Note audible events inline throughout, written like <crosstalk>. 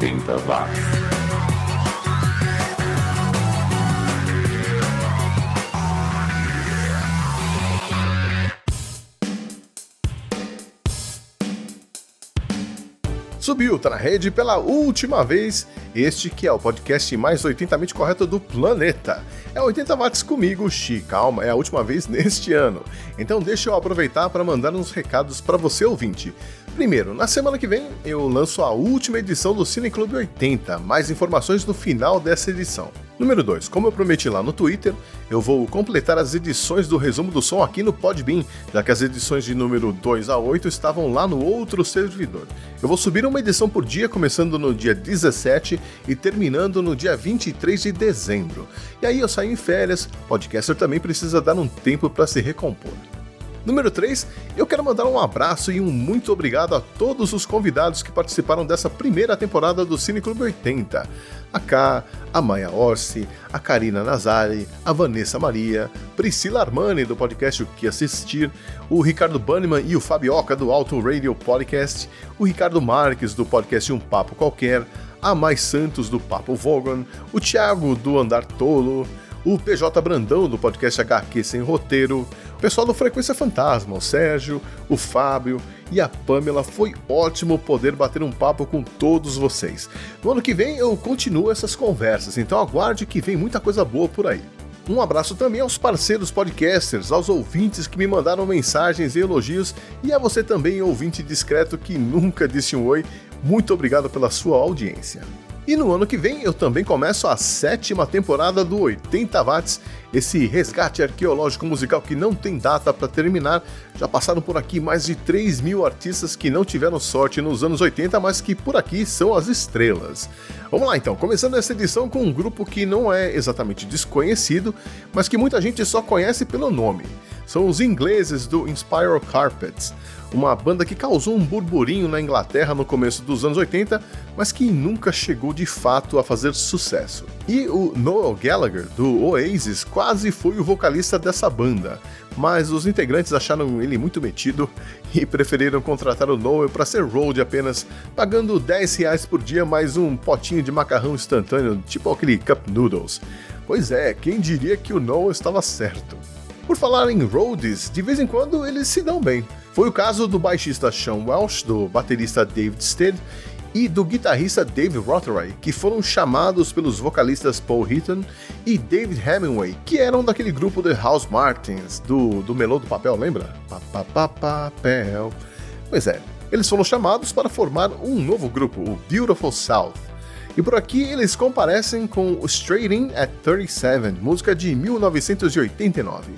80 watts. Subiu, tá na rede pela última vez. Este que é o podcast mais 80mente correto do planeta. É 80 watts comigo, Xi. Calma, é a última vez neste ano. Então deixa eu aproveitar para mandar uns recados para você ouvinte. Primeiro, na semana que vem eu lanço a última edição do Cine Clube 80. Mais informações no final dessa edição. Número 2. Como eu prometi lá no Twitter, eu vou completar as edições do resumo do som aqui no Podbean, já que as edições de número 2 a 8 estavam lá no outro servidor. Eu vou subir uma edição por dia, começando no dia 17 e terminando no dia 23 de dezembro. E aí eu saio em férias, podcaster também precisa dar um tempo para se recompor. Número 3, eu quero mandar um abraço e um muito obrigado a todos os convidados que participaram dessa primeira temporada do Cine Clube 80. A K, a Maia Orsi, a Karina Nazari, a Vanessa Maria, Priscila Armani do podcast O Que Assistir, o Ricardo Banniman e o Fabioca do Auto Radio Podcast, o Ricardo Marques do podcast Um Papo Qualquer, a Mais Santos do Papo Vogon, o Thiago do Andar Tolo, o PJ Brandão do podcast HQ Sem Roteiro, pessoal do Frequência Fantasma, o Sérgio, o Fábio e a Pamela. Foi ótimo poder bater um papo com todos vocês. No ano que vem eu continuo essas conversas, então aguarde que vem muita coisa boa por aí. Um abraço também aos parceiros podcasters, aos ouvintes que me mandaram mensagens e elogios e a você também, ouvinte discreto que nunca disse um oi. Muito obrigado pela sua audiência. E no ano que vem eu também começo a sétima temporada do 80 Watts, esse resgate arqueológico musical que não tem data para terminar. Já passaram por aqui mais de 3 mil artistas que não tiveram sorte nos anos 80, mas que por aqui são as estrelas. Vamos lá então, começando essa edição com um grupo que não é exatamente desconhecido, mas que muita gente só conhece pelo nome. São os ingleses do Inspiral Carpets uma banda que causou um burburinho na Inglaterra no começo dos anos 80, mas que nunca chegou de fato a fazer sucesso. E o Noel Gallagher, do Oasis, quase foi o vocalista dessa banda, mas os integrantes acharam ele muito metido e preferiram contratar o Noel para ser road apenas, pagando 10 reais por dia mais um potinho de macarrão instantâneo, tipo aquele Cup Noodles. Pois é, quem diria que o Noel estava certo. Por falar em roadies, de vez em quando eles se dão bem. Foi o caso do baixista Sean Welsh, do baterista David Stead e do guitarrista Dave Rotheray, que foram chamados pelos vocalistas Paul Heaton e David Hemingway, que eram daquele grupo The House Martins, do, do Melô do Papel, lembra? Papel. Pois é, eles foram chamados para formar um novo grupo, o Beautiful South. E por aqui eles comparecem com Straight In at 37, música de 1989.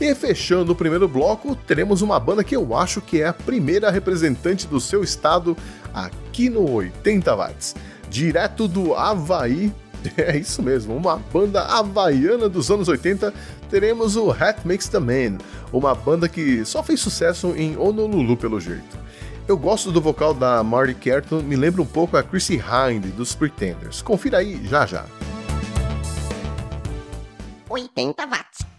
E fechando o primeiro bloco, teremos uma banda que eu acho que é a primeira representante do seu estado aqui no 80 Watts. Direto do Havaí, <laughs> é isso mesmo, uma banda havaiana dos anos 80, teremos o Hat Makes the Man, uma banda que só fez sucesso em Honolulu pelo jeito. Eu gosto do vocal da Marty Kerton, me lembra um pouco a Chrissy Hind dos Pretenders. Confira aí já já. 80 watts.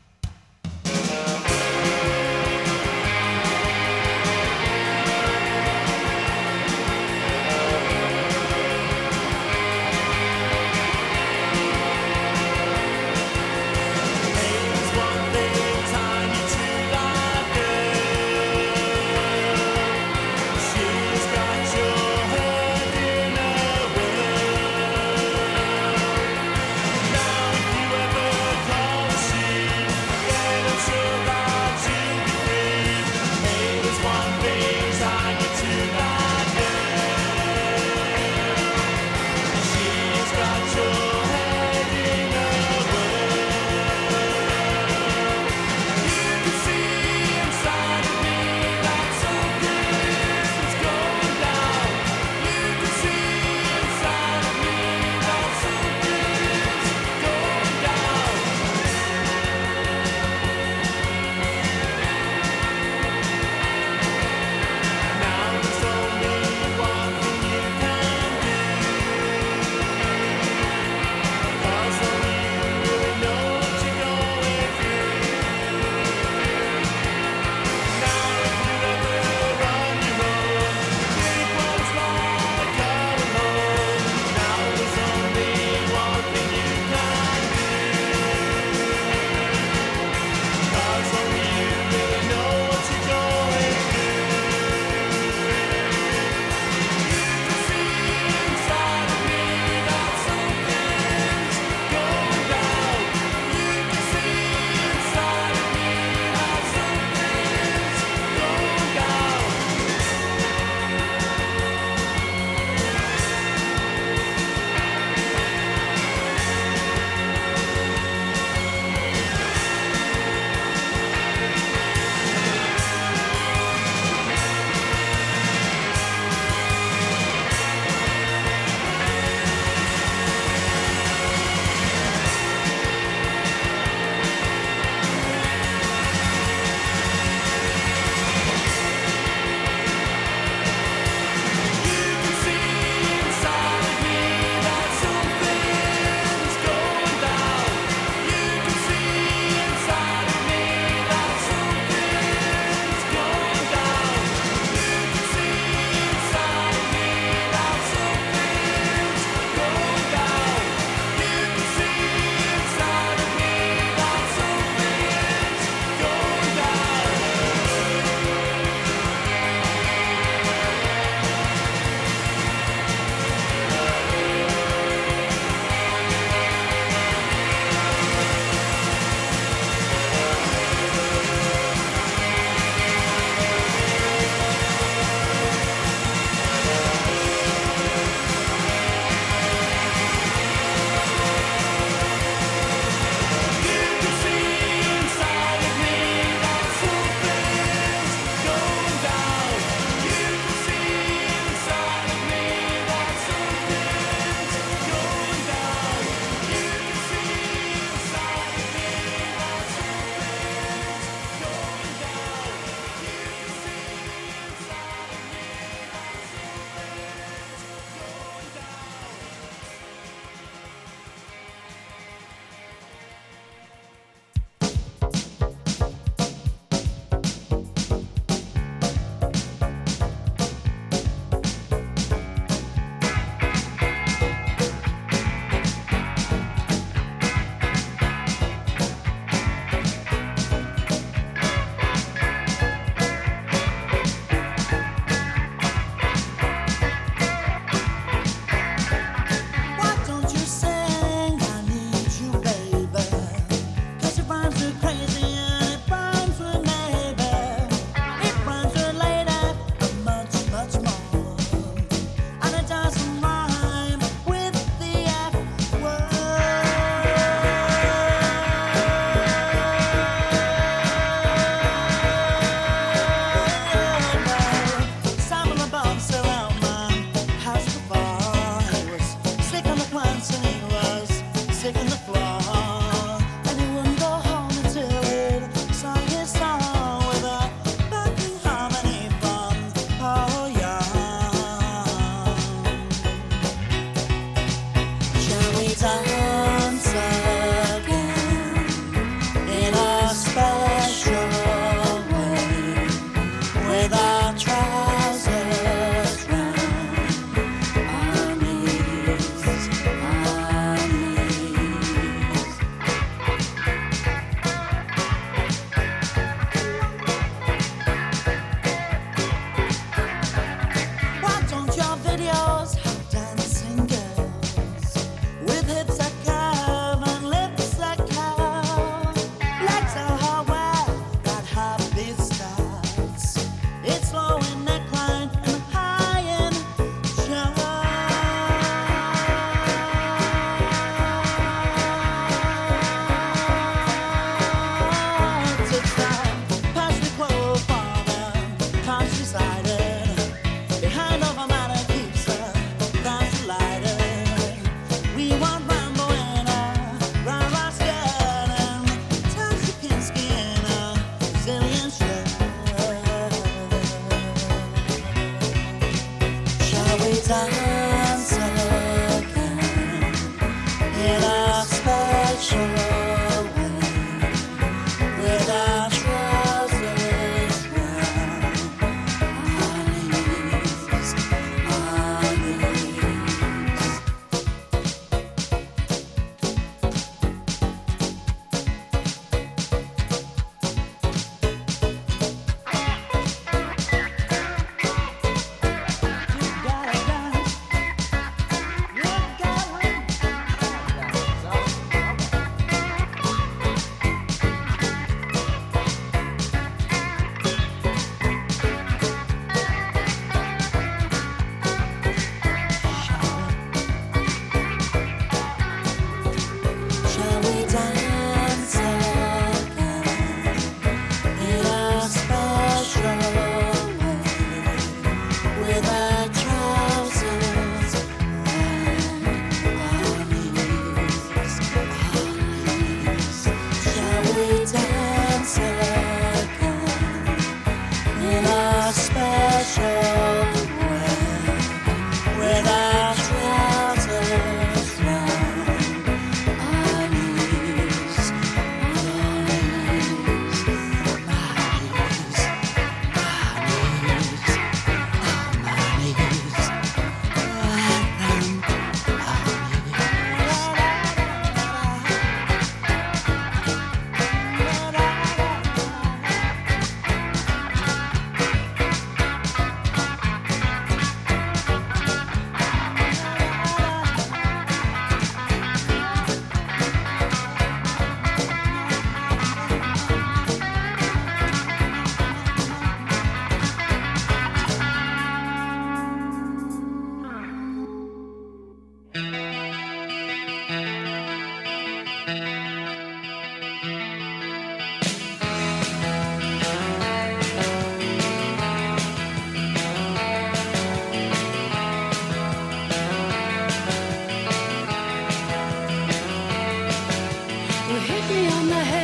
hit me on the head.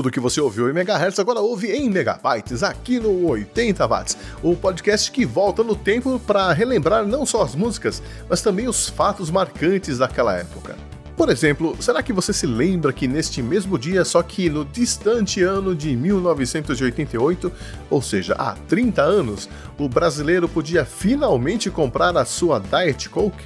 Tudo que você ouviu em megahertz agora ouve em megabytes aqui no 80 watts, o podcast que volta no tempo para relembrar não só as músicas, mas também os fatos marcantes daquela época. Por exemplo, será que você se lembra que neste mesmo dia, só que no distante ano de 1988, ou seja, há 30 anos, o brasileiro podia finalmente comprar a sua Diet Coke?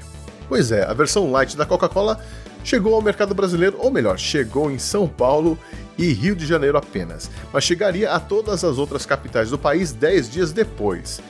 Pois é, a versão light da Coca-Cola chegou ao mercado brasileiro, ou melhor, chegou em São Paulo e Rio de Janeiro apenas, mas chegaria a todas as outras capitais do país 10 dias depois.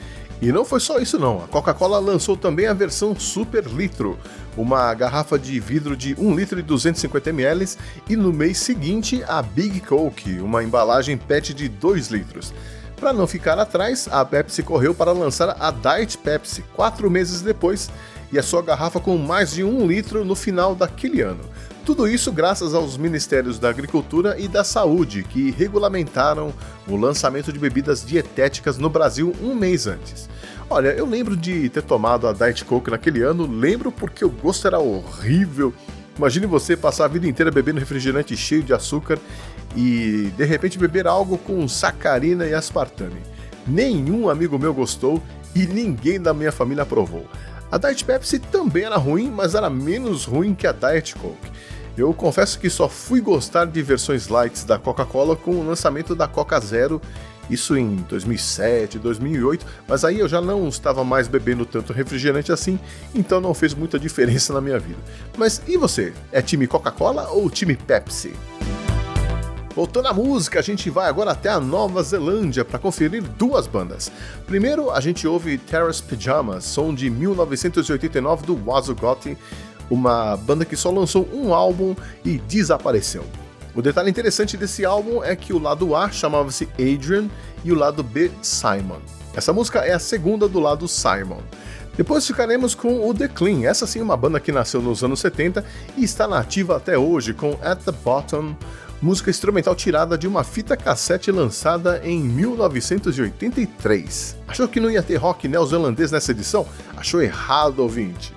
E não foi só isso não, a Coca-Cola lançou também a versão Super Litro, uma garrafa de vidro de 1 litro e 250 ml, e no mês seguinte a Big Coke, uma embalagem PET de 2 litros. Para não ficar atrás, a Pepsi correu para lançar a Diet Pepsi quatro meses depois, e a sua garrafa com mais de um litro no final daquele ano. Tudo isso graças aos Ministérios da Agricultura e da Saúde, que regulamentaram o lançamento de bebidas dietéticas no Brasil um mês antes. Olha, eu lembro de ter tomado a Diet Coke naquele ano, lembro porque o gosto era horrível. Imagine você passar a vida inteira bebendo refrigerante cheio de açúcar e de repente beber algo com sacarina e aspartame. Nenhum amigo meu gostou e ninguém da minha família aprovou. A Diet Pepsi também era ruim, mas era menos ruim que a Diet Coke. Eu confesso que só fui gostar de versões lights da Coca-Cola com o lançamento da Coca Zero, isso em 2007, 2008, mas aí eu já não estava mais bebendo tanto refrigerante assim, então não fez muita diferença na minha vida. Mas e você? É time Coca-Cola ou time Pepsi? Voltando à música, a gente vai agora até a Nova Zelândia para conferir duas bandas. Primeiro, a gente ouve Terrace Pyjamas, som de 1989 do Wazoo Gotti, uma banda que só lançou um álbum e desapareceu. O detalhe interessante desse álbum é que o lado A chamava-se Adrian e o lado B Simon. Essa música é a segunda do lado Simon. Depois ficaremos com o The Clean, essa sim uma banda que nasceu nos anos 70 e está nativa até hoje com At the Bottom, música instrumental tirada de uma fita cassete lançada em 1983. Achou que não ia ter rock neozelandês nessa edição? Achou errado, ouvinte.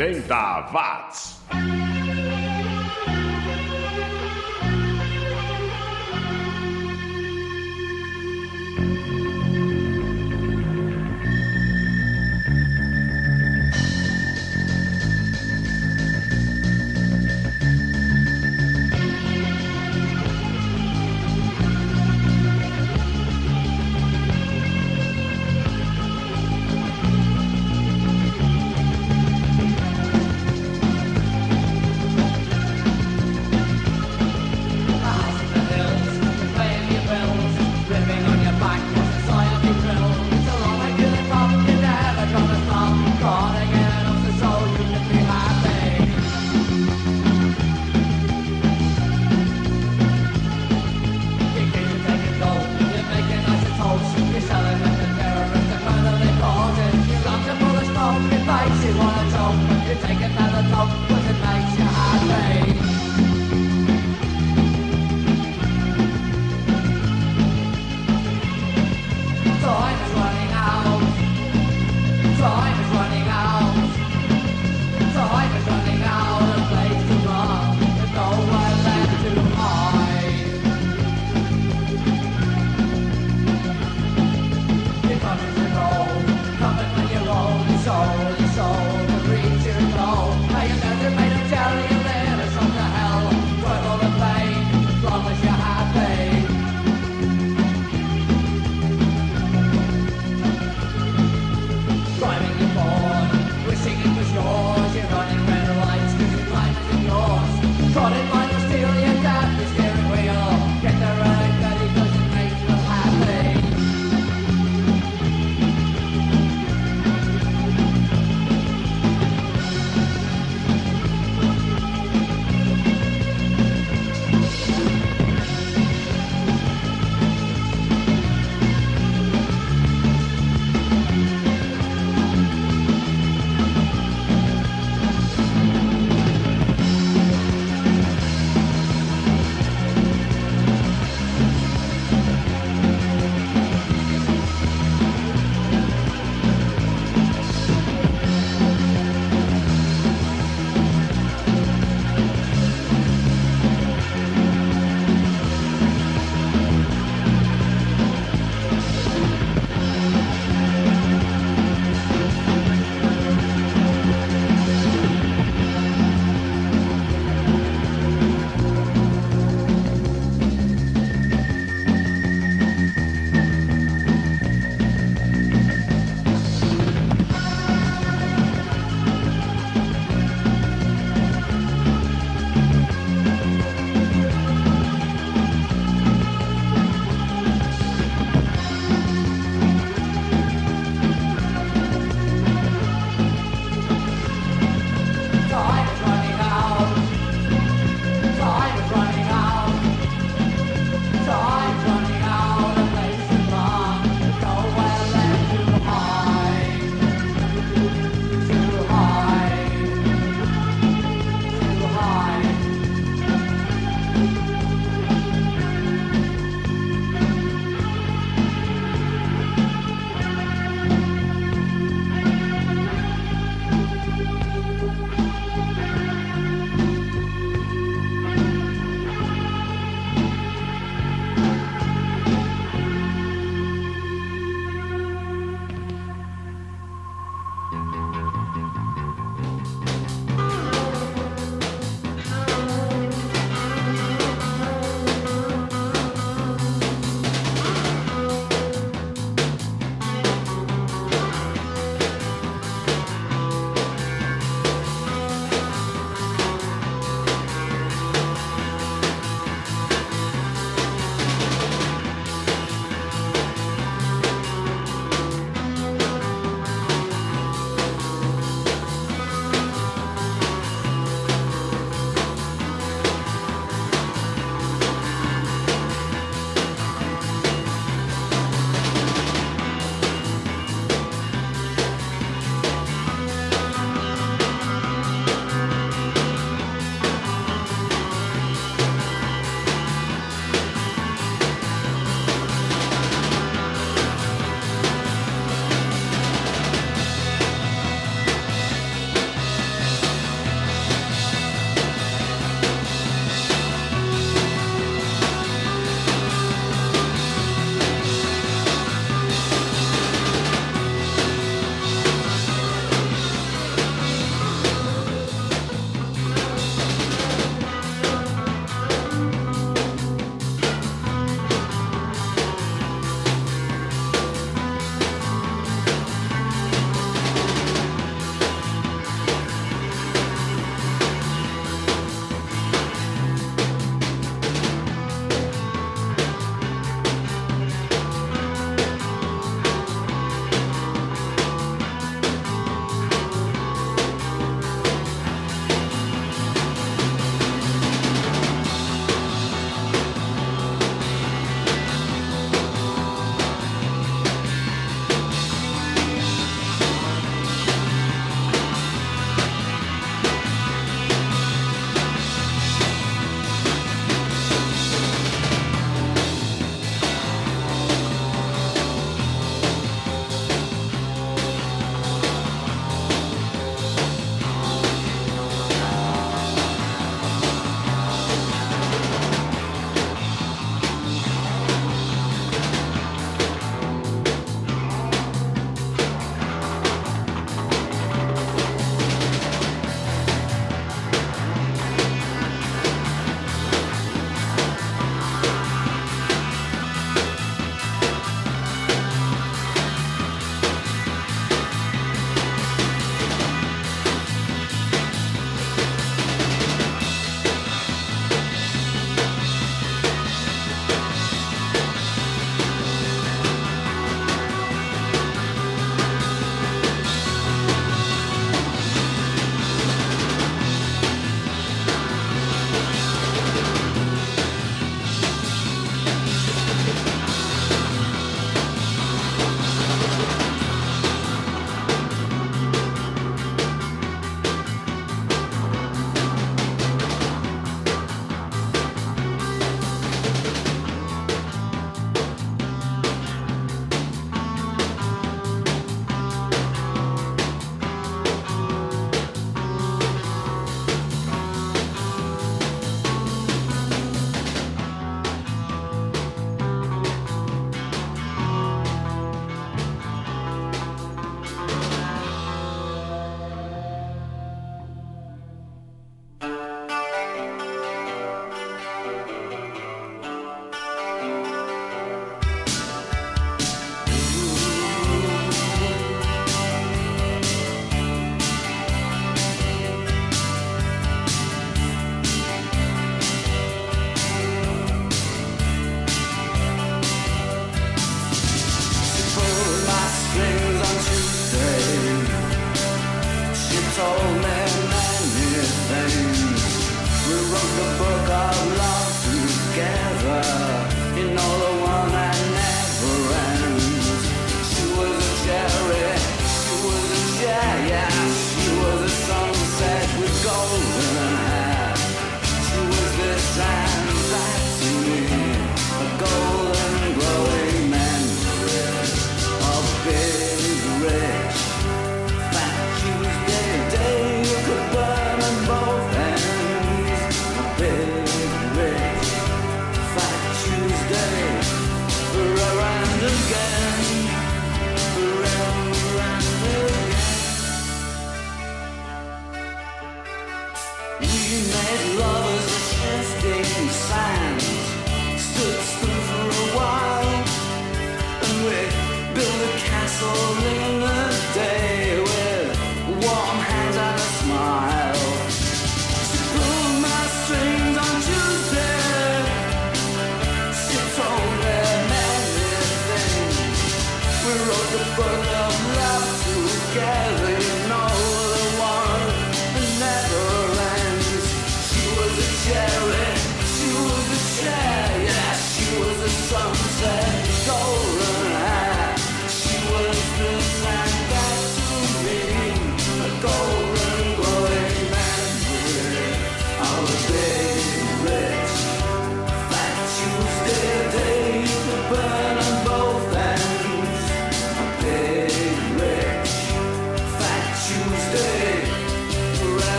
80 watts.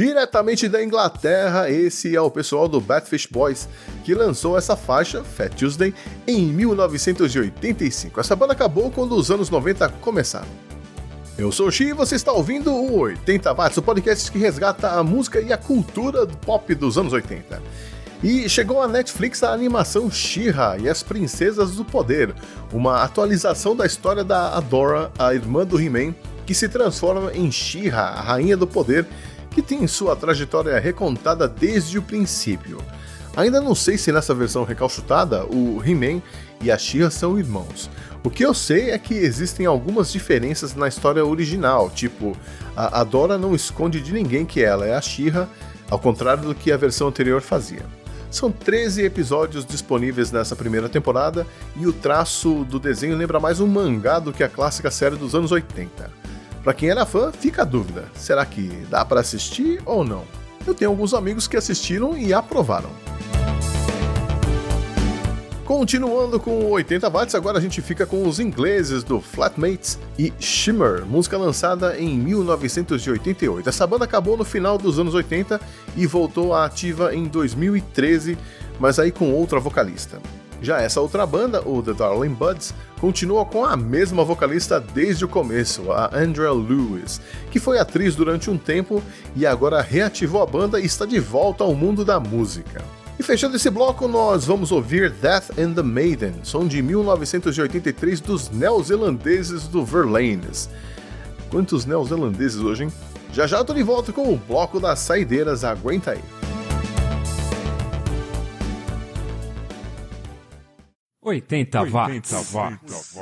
Diretamente da Inglaterra, esse é o pessoal do Batfish Boys que lançou essa faixa, Fat Tuesday, em 1985. Essa banda acabou quando os anos 90 começaram. Eu sou o Xi e você está ouvindo o 80 Watts, o podcast que resgata a música e a cultura pop dos anos 80. E chegou à Netflix a animação She-Ra e as Princesas do Poder, uma atualização da história da Adora, a irmã do He-Man, que se transforma em She-Ra, a rainha do poder, que tem sua trajetória recontada desde o princípio. Ainda não sei se nessa versão recalchutada o He-Man e a She-Ra são irmãos. O que eu sei é que existem algumas diferenças na história original, tipo, a Dora não esconde de ninguém que ela é a She-Ra, ao contrário do que a versão anterior fazia. São 13 episódios disponíveis nessa primeira temporada e o traço do desenho lembra mais um mangá do que a clássica série dos anos 80. Para quem era fã, fica a dúvida: será que dá para assistir ou não? Eu tenho alguns amigos que assistiram e aprovaram. Continuando com 80 watts, agora a gente fica com os ingleses do Flatmates e Shimmer, música lançada em 1988. Essa banda acabou no final dos anos 80 e voltou à ativa em 2013, mas aí com outra vocalista. Já essa outra banda, o The Darling Buds, continua com a mesma vocalista desde o começo, a Andrea Lewis, que foi atriz durante um tempo e agora reativou a banda e está de volta ao mundo da música. E fechando esse bloco, nós vamos ouvir Death and the Maiden, som de 1983 dos neozelandeses do Verlaines. Quantos neozelandeses hoje, hein? Já já tô de volta com o bloco das saideiras, aguenta aí. 80 watts. 80 watts.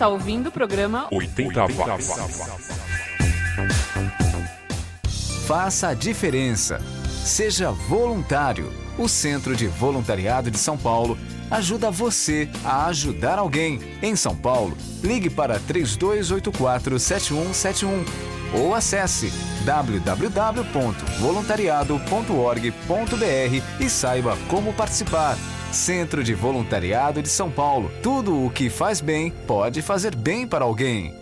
Está ouvindo o programa 80 Watts. Faça a diferença. Seja voluntário. O Centro de Voluntariado de São Paulo ajuda você a ajudar alguém. Em São Paulo, ligue para 3284-7171 ou acesse www.voluntariado.org.br e saiba como participar. Centro de Voluntariado de São Paulo. Tudo o que faz bem pode fazer bem para alguém.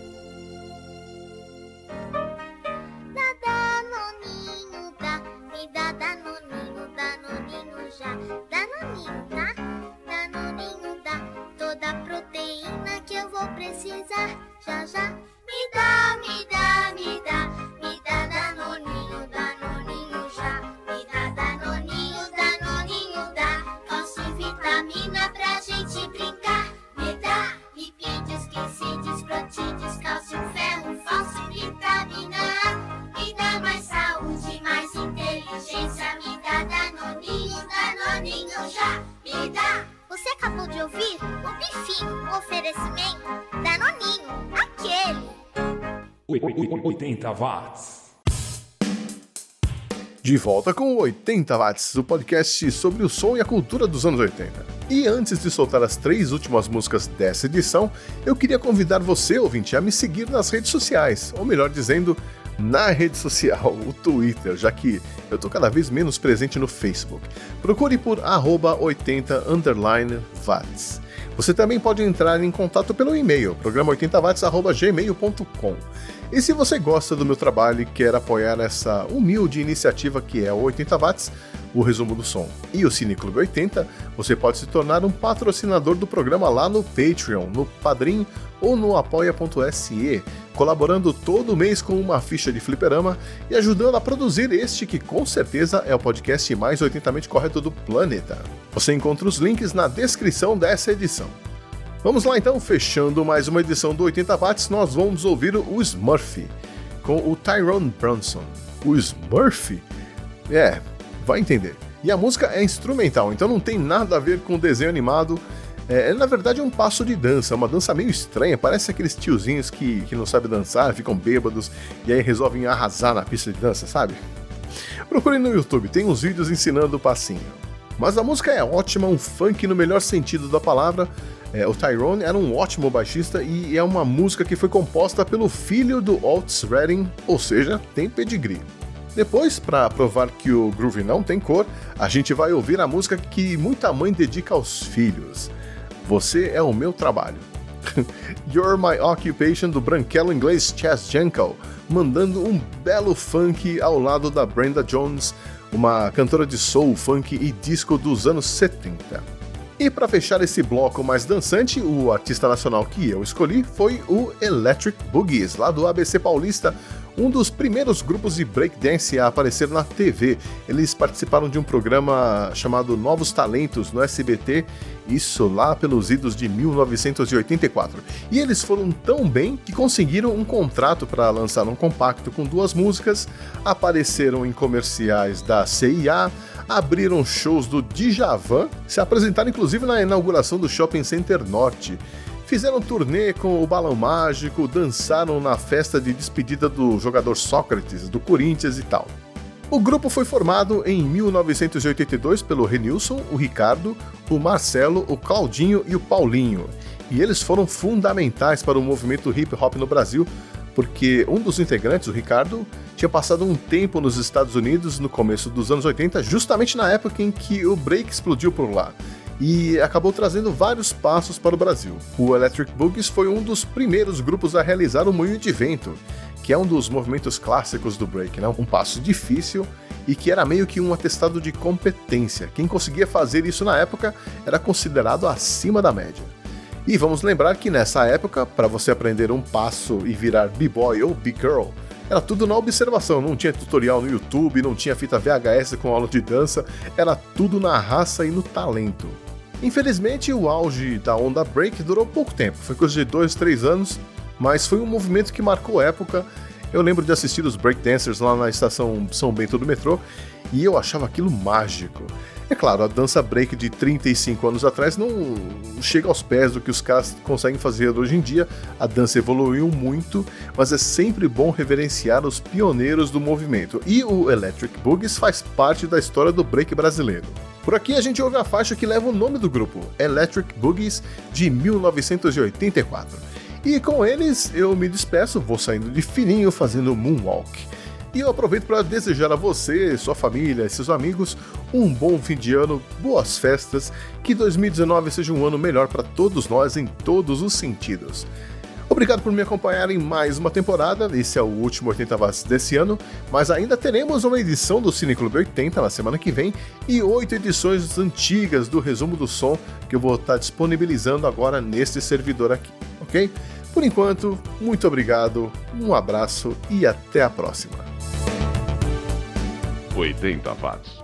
80 watts. De volta com 80 watts, o podcast sobre o som e a cultura dos anos 80. E antes de soltar as três últimas músicas dessa edição, eu queria convidar você, ouvinte, a me seguir nas redes sociais, ou melhor dizendo, na rede social, o Twitter, já que eu estou cada vez menos presente no Facebook. Procure por 80 watts. Você também pode entrar em contato pelo e-mail, programa80watts.gmail.com. E se você gosta do meu trabalho e quer apoiar essa humilde iniciativa que é o 80 Watts, o resumo do som e o Cine Clube 80, você pode se tornar um patrocinador do programa lá no Patreon, no Padrim ou no apoia.se, colaborando todo mês com uma ficha de fliperama e ajudando a produzir este que com certeza é o podcast mais 80mente correto do planeta. Você encontra os links na descrição dessa edição. Vamos lá então, fechando mais uma edição do 80 Watts, nós vamos ouvir o Smurf com o Tyrone Brunson. O Smurf? É, vai entender. E a música é instrumental, então não tem nada a ver com desenho animado. É, na verdade é um passo de dança, uma dança meio estranha, parece aqueles tiozinhos que, que não sabem dançar, ficam bêbados e aí resolvem arrasar na pista de dança, sabe? Procure no YouTube, tem uns vídeos ensinando o passinho. Mas a música é ótima, um funk no melhor sentido da palavra, é, o Tyrone era um ótimo baixista e é uma música que foi composta pelo filho do Otis Redding, ou seja, tem pedigree. Depois, para provar que o groove não tem cor, a gente vai ouvir a música que muita mãe dedica aos filhos. Você é o meu trabalho. <laughs> You're My Occupation do branquelo inglês Chas Jankel, mandando um belo funk ao lado da Brenda Jones, uma cantora de soul, funk e disco dos anos 70. E para fechar esse bloco mais dançante, o artista nacional que eu escolhi foi o Electric Boogies, lá do ABC Paulista, um dos primeiros grupos de breakdance a aparecer na TV. Eles participaram de um programa chamado Novos Talentos no SBT, isso lá pelos idos de 1984. E eles foram tão bem que conseguiram um contrato para lançar um compacto com duas músicas, apareceram em comerciais da CIA, abriram shows do Djavan, se apresentaram inclusive na inauguração do Shopping Center Norte. Fizeram turnê com o Balão Mágico, dançaram na festa de despedida do jogador Sócrates, do Corinthians e tal. O grupo foi formado em 1982 pelo Renilson, o Ricardo, o Marcelo, o Claudinho e o Paulinho. E eles foram fundamentais para o movimento hip hop no Brasil, porque um dos integrantes, o Ricardo, tinha passado um tempo nos Estados Unidos no começo dos anos 80, justamente na época em que o break explodiu por lá. E acabou trazendo vários passos para o Brasil. O Electric Boogies foi um dos primeiros grupos a realizar o moinho de vento, que é um dos movimentos clássicos do break, né? um passo difícil e que era meio que um atestado de competência. Quem conseguia fazer isso na época era considerado acima da média. E vamos lembrar que nessa época, para você aprender um passo e virar b-boy ou b-girl, era tudo na observação, não tinha tutorial no YouTube, não tinha fita VHS com aula de dança, era tudo na raça e no talento. Infelizmente, o auge da onda break durou pouco tempo, foi coisa de 2, 3 anos, mas foi um movimento que marcou época. Eu lembro de assistir os breakdancers lá na estação São Bento do metrô e eu achava aquilo mágico. É claro, a dança break de 35 anos atrás não chega aos pés do que os caras conseguem fazer hoje em dia. A dança evoluiu muito, mas é sempre bom reverenciar os pioneiros do movimento. E o Electric Boogies faz parte da história do break brasileiro. Por aqui a gente ouve a faixa que leva o nome do grupo, Electric Boogies, de 1984. E com eles eu me despeço, vou saindo de fininho fazendo moonwalk. E eu aproveito para desejar a você, sua família e seus amigos um bom fim de ano, boas festas, que 2019 seja um ano melhor para todos nós em todos os sentidos. Obrigado por me acompanhar em mais uma temporada. Esse é o último 80 Watts desse ano, mas ainda teremos uma edição do Cine Clube 80 na semana que vem e oito edições antigas do resumo do som que eu vou estar disponibilizando agora neste servidor aqui, ok? Por enquanto, muito obrigado, um abraço e até a próxima. 80 watts.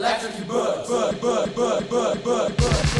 Você acabou de ouvir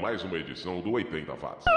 mais uma edição do 80 Watts.